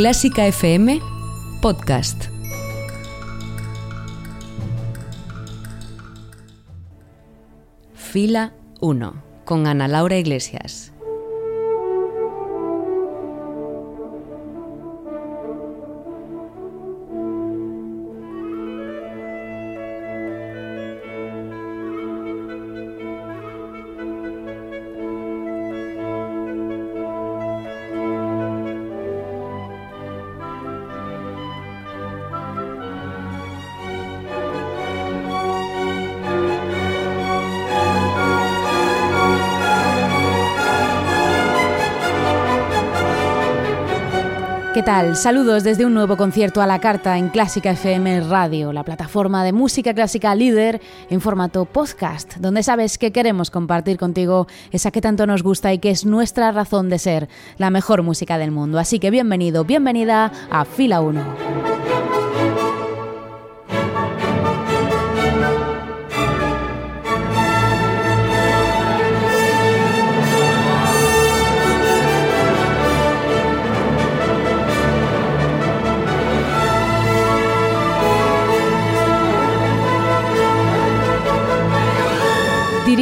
Clásica FM Podcast. Fila 1 con Ana Laura Iglesias. ¿Qué tal? Saludos desde un nuevo concierto a la carta en Clásica FM Radio, la plataforma de música clásica líder en formato podcast, donde sabes que queremos compartir contigo esa que tanto nos gusta y que es nuestra razón de ser, la mejor música del mundo. Así que bienvenido, bienvenida a Fila 1.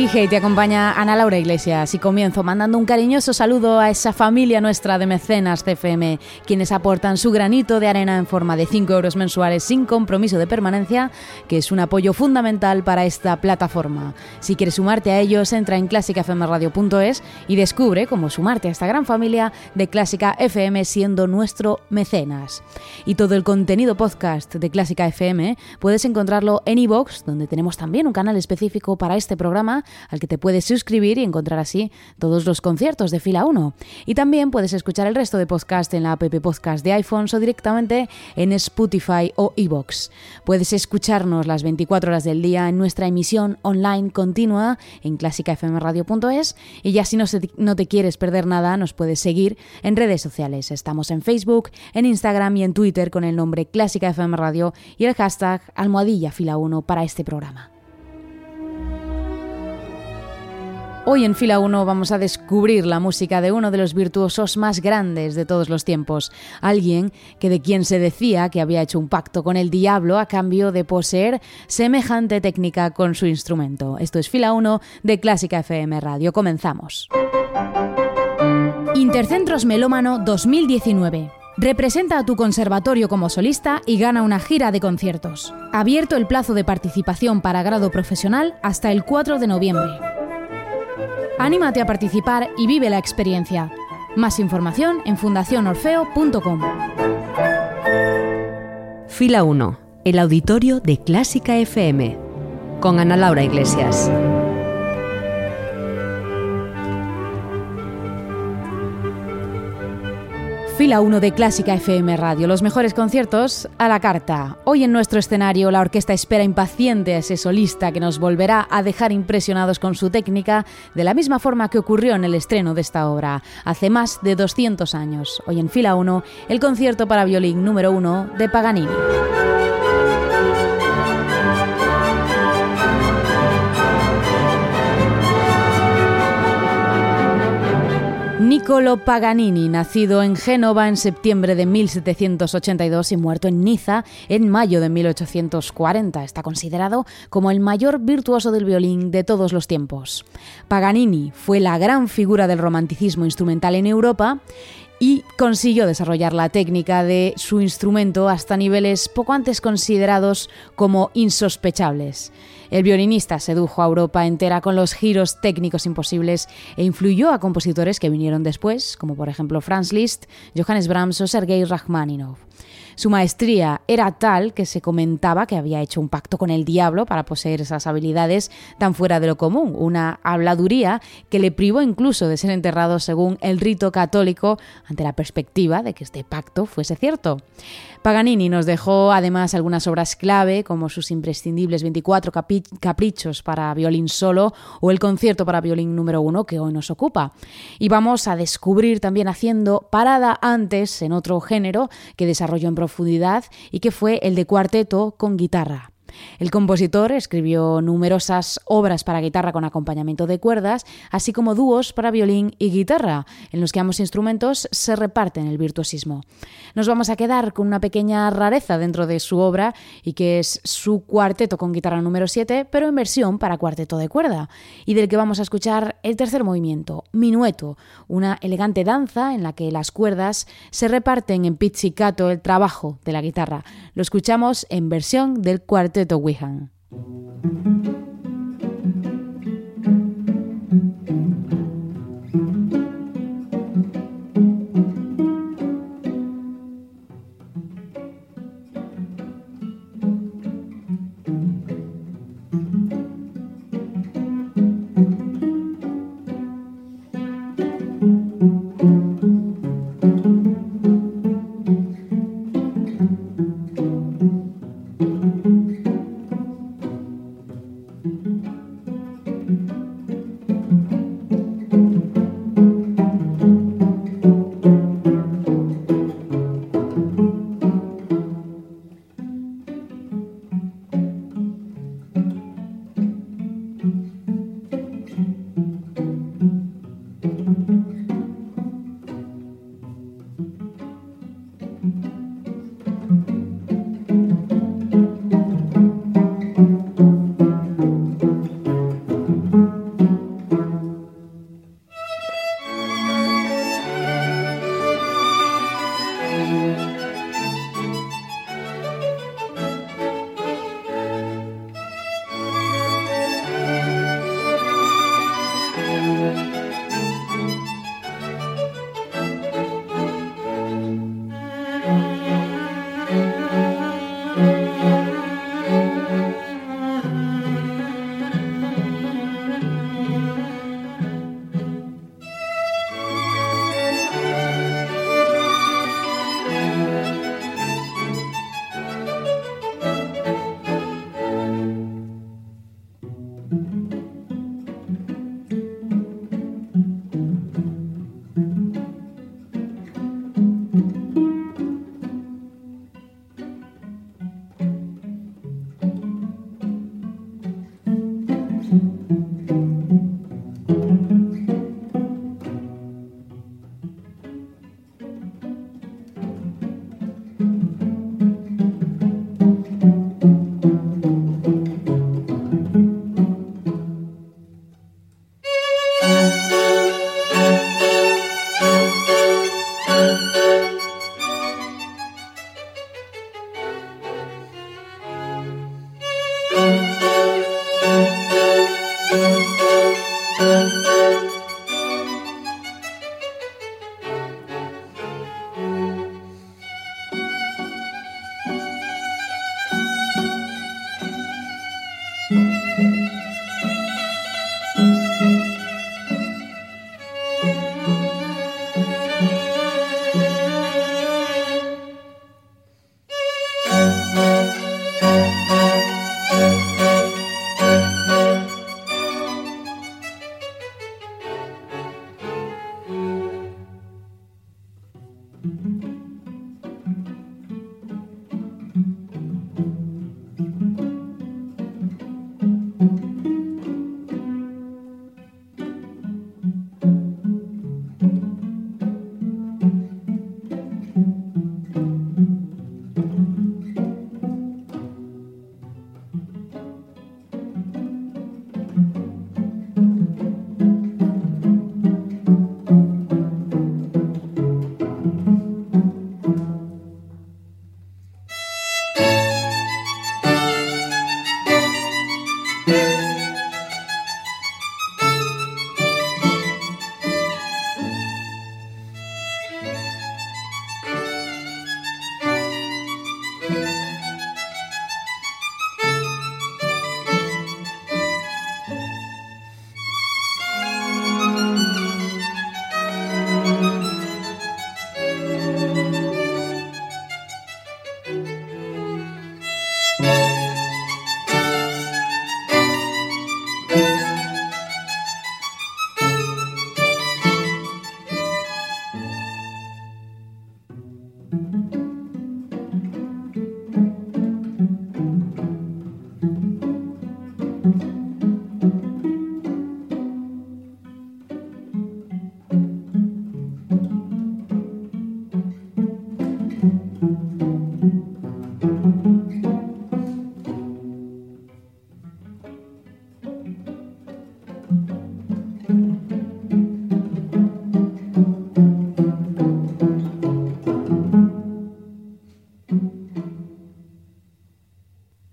Dirige te acompaña Ana Laura Iglesias y comienzo mandando un cariñoso saludo a esa familia nuestra de mecenas CFM, quienes aportan su granito de arena en forma de 5 euros mensuales sin compromiso de permanencia, que es un apoyo fundamental para esta plataforma. Si quieres sumarte a ellos, entra en clásicafmradio.es y descubre cómo sumarte a esta gran familia de Clásica FM siendo nuestro mecenas. Y todo el contenido podcast de Clásica FM puedes encontrarlo en iVoox, donde tenemos también un canal específico para este programa al que te puedes suscribir y encontrar así todos los conciertos de fila 1. Y también puedes escuchar el resto de podcast en la app podcast de iPhones o directamente en Spotify o iBox. Puedes escucharnos las 24 horas del día en nuestra emisión online continua en clásicafmradio.es y ya si no, te quieres perder nada nos puedes seguir en redes sociales. Estamos en Facebook, en Instagram y en Twitter con el nombre Clásica FM Radio y el hashtag almohadilla fila 1 para este programa. Hoy en Fila 1 vamos a descubrir la música de uno de los virtuosos más grandes de todos los tiempos, alguien que de quien se decía que había hecho un pacto con el diablo a cambio de poseer semejante técnica con su instrumento. Esto es Fila 1 de Clásica FM Radio. Comenzamos. Intercentros Melómano 2019. Representa a tu conservatorio como solista y gana una gira de conciertos. Abierto el plazo de participación para grado profesional hasta el 4 de noviembre. Anímate a participar y vive la experiencia. Más información en fundacionorfeo.com. Fila 1. El auditorio de Clásica FM. Con Ana Laura Iglesias. Fila 1 de Clásica FM Radio, los mejores conciertos a la carta. Hoy en nuestro escenario la orquesta espera impaciente a ese solista que nos volverá a dejar impresionados con su técnica de la misma forma que ocurrió en el estreno de esta obra, hace más de 200 años. Hoy en Fila 1, el concierto para violín número 1 de Paganini. Niccolo Paganini, nacido en Génova en septiembre de 1782 y muerto en Niza en mayo de 1840, está considerado como el mayor virtuoso del violín de todos los tiempos. Paganini fue la gran figura del romanticismo instrumental en Europa y consiguió desarrollar la técnica de su instrumento hasta niveles poco antes considerados como insospechables. El violinista sedujo a Europa entera con los giros técnicos imposibles e influyó a compositores que vinieron después, como por ejemplo Franz Liszt, Johannes Brahms o Sergei Rachmaninoff. Su maestría era tal que se comentaba que había hecho un pacto con el diablo para poseer esas habilidades tan fuera de lo común, una habladuría que le privó incluso de ser enterrado según el rito católico ante la perspectiva de que este pacto fuese cierto. Paganini nos dejó además algunas obras clave como sus imprescindibles 24 caprichos para violín solo o el concierto para violín número uno que hoy nos ocupa. Y vamos a descubrir también haciendo parada antes en otro género que desarrolló en profundidad y que fue el de cuarteto con guitarra. El compositor escribió numerosas obras para guitarra con acompañamiento de cuerdas, así como dúos para violín y guitarra, en los que ambos instrumentos se reparten el virtuosismo. Nos vamos a quedar con una pequeña rareza dentro de su obra y que es su cuarteto con guitarra número 7, pero en versión para cuarteto de cuerda, y del que vamos a escuchar el tercer movimiento, Minueto, una elegante danza en la que las cuerdas se reparten en pizzicato el trabajo de la guitarra. Lo escuchamos en versión del cuarteto Wihan.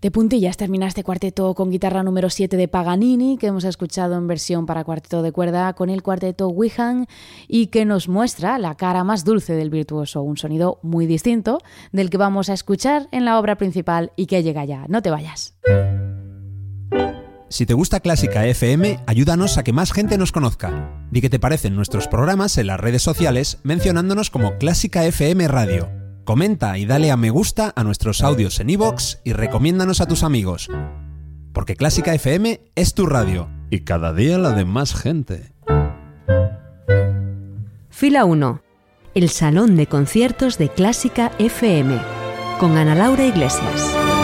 De puntillas termina este cuarteto con guitarra número 7 de Paganini, que hemos escuchado en versión para cuarteto de cuerda con el cuarteto Wihan y que nos muestra la cara más dulce del virtuoso, un sonido muy distinto del que vamos a escuchar en la obra principal y que llega ya. No te vayas. Si te gusta Clásica FM, ayúdanos a que más gente nos conozca. Di que te parecen nuestros programas en las redes sociales mencionándonos como Clásica FM Radio. Comenta y dale a me gusta a nuestros audios en iVoox y recomiéndanos a tus amigos. Porque Clásica FM es tu radio y cada día la de más gente. Fila 1. El Salón de Conciertos de Clásica FM con Ana Laura Iglesias.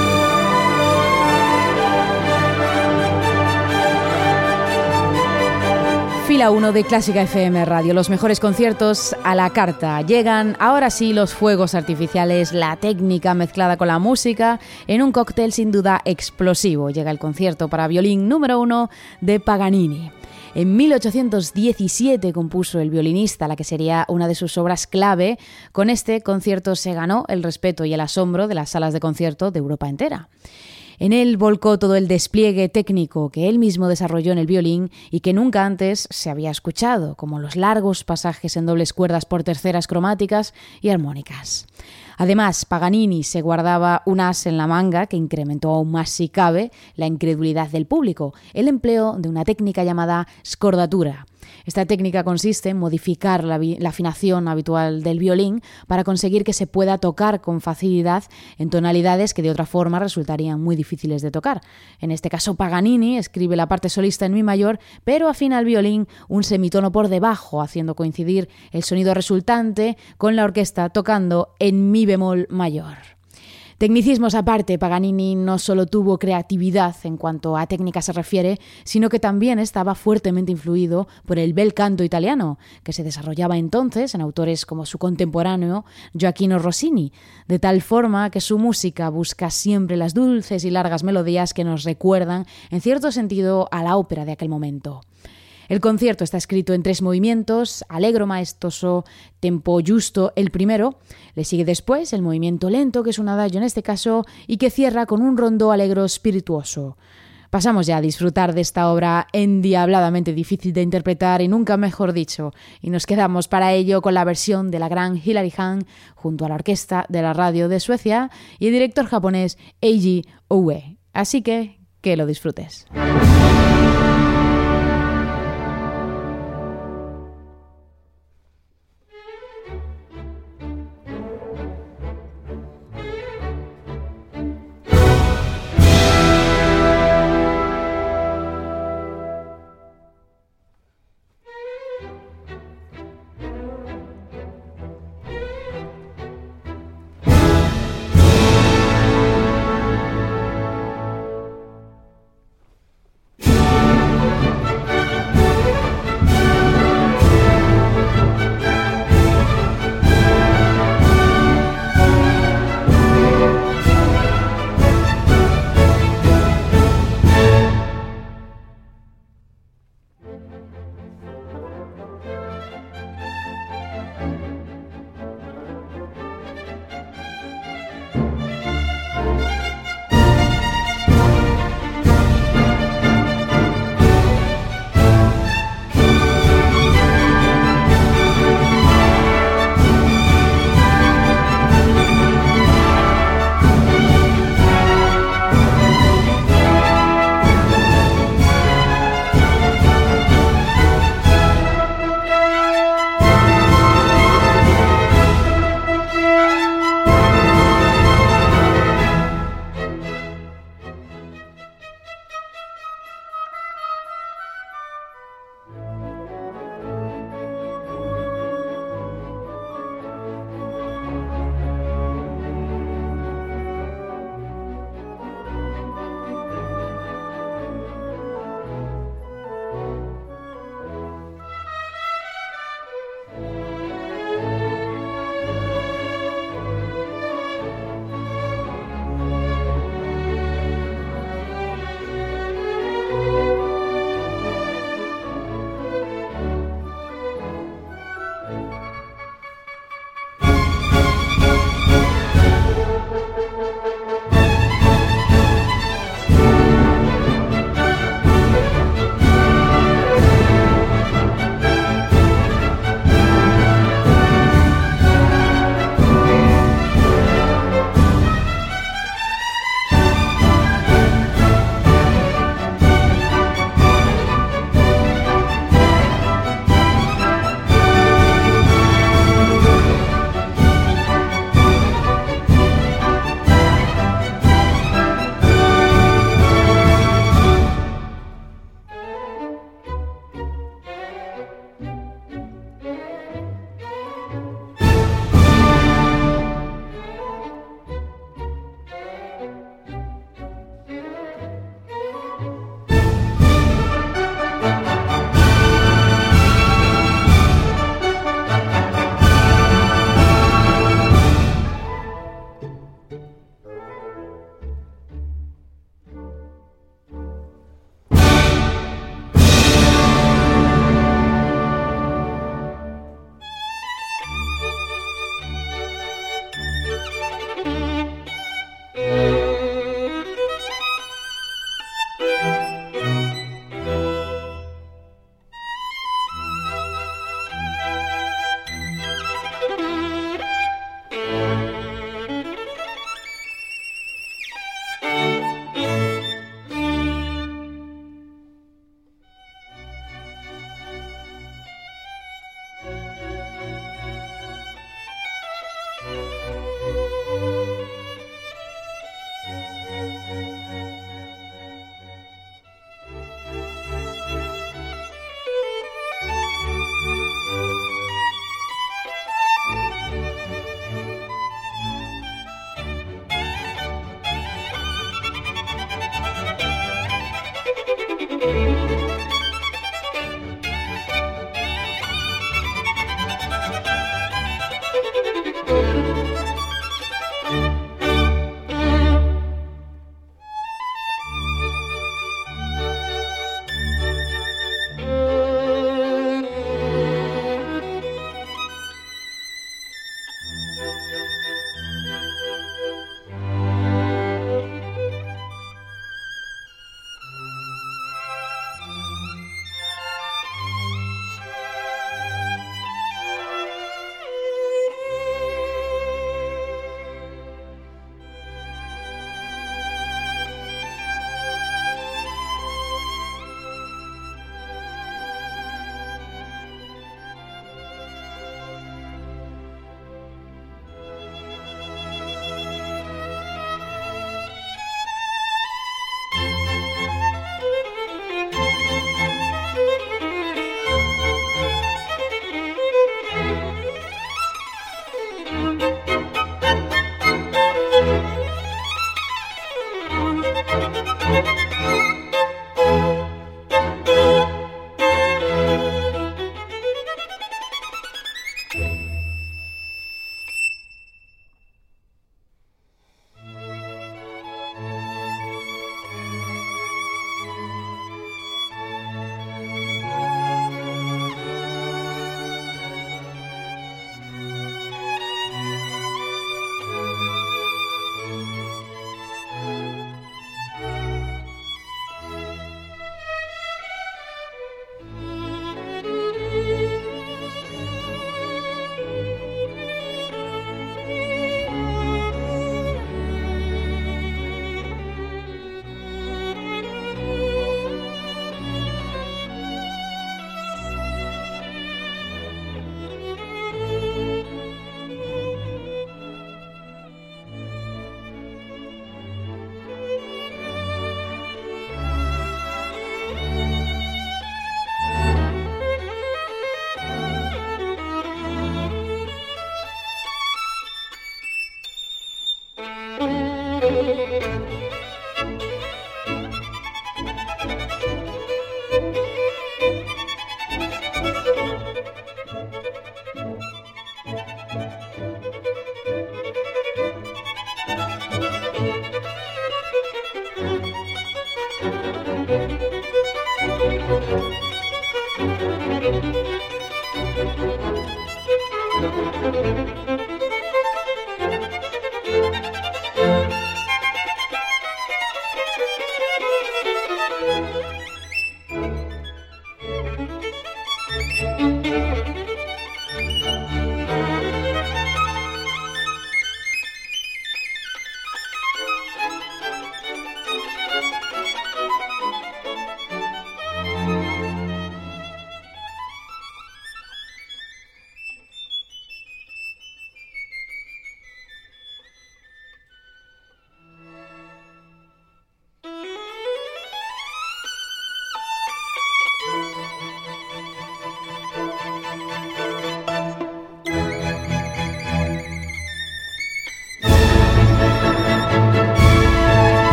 Fila 1 de Clásica FM Radio, los mejores conciertos a la carta. Llegan ahora sí los fuegos artificiales, la técnica mezclada con la música, en un cóctel sin duda explosivo. Llega el concierto para violín número 1 de Paganini. En 1817 compuso el violinista la que sería una de sus obras clave. Con este concierto se ganó el respeto y el asombro de las salas de concierto de Europa entera. En él volcó todo el despliegue técnico que él mismo desarrolló en el violín y que nunca antes se había escuchado, como los largos pasajes en dobles cuerdas por terceras cromáticas y armónicas. Además, Paganini se guardaba un as en la manga que incrementó aún más, si cabe, la incredulidad del público, el empleo de una técnica llamada scordatura, esta técnica consiste en modificar la, afinación habitual del violín para conseguir que se pueda tocar con facilidad en tonalidades que de otra forma resultarían muy difíciles de tocar. En este caso, Paganini escribe la parte solista en mi mayor, pero afina el violín un semitono por debajo, haciendo coincidir el sonido resultante con la orquesta tocando en mi bemol mayor. Tecnicismos aparte, Paganini no solo tuvo creatividad en cuanto a técnica se refiere, sino que también estaba fuertemente influido por el bel canto italiano, que se desarrollaba entonces en autores como su contemporáneo Gioacchino Rossini, de tal forma que su música busca siempre las dulces y largas melodías que nos recuerdan, en cierto sentido, a la ópera de aquel momento. El concierto está escrito en tres movimientos, alegro maestoso, tempo justo el primero, le sigue después el movimiento lento, que es un adagio en este caso, y que cierra con un rondo alegro espirituoso. Pasamos ya a disfrutar de esta obra endiabladamente difícil de interpretar y nunca mejor dicho, y nos quedamos para ello con la versión de la gran Hilary Hahn junto a la orquesta de la radio de Suecia y el director japonés Eiji Oue. Así que que lo disfrutes.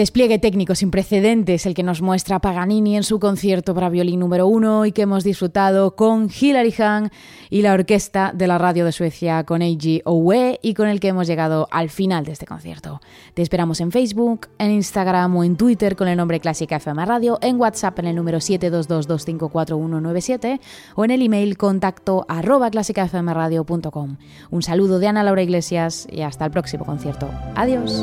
Despliegue técnico sin precedentes el que nos muestra Paganini en su concierto para violín número uno y que hemos disfrutado con Hilary Hahn y la orquesta de la radio de Suecia con Eiji Owe y con el que hemos llegado al final de este concierto. Te esperamos en Facebook, en Instagram o en Twitter con el nombre Clásica FM Radio, en WhatsApp en el número 722254197 o en el email contacto arroba clásicafmradio.com. Un saludo de Ana Laura Iglesias y hasta el próximo concierto. Adiós.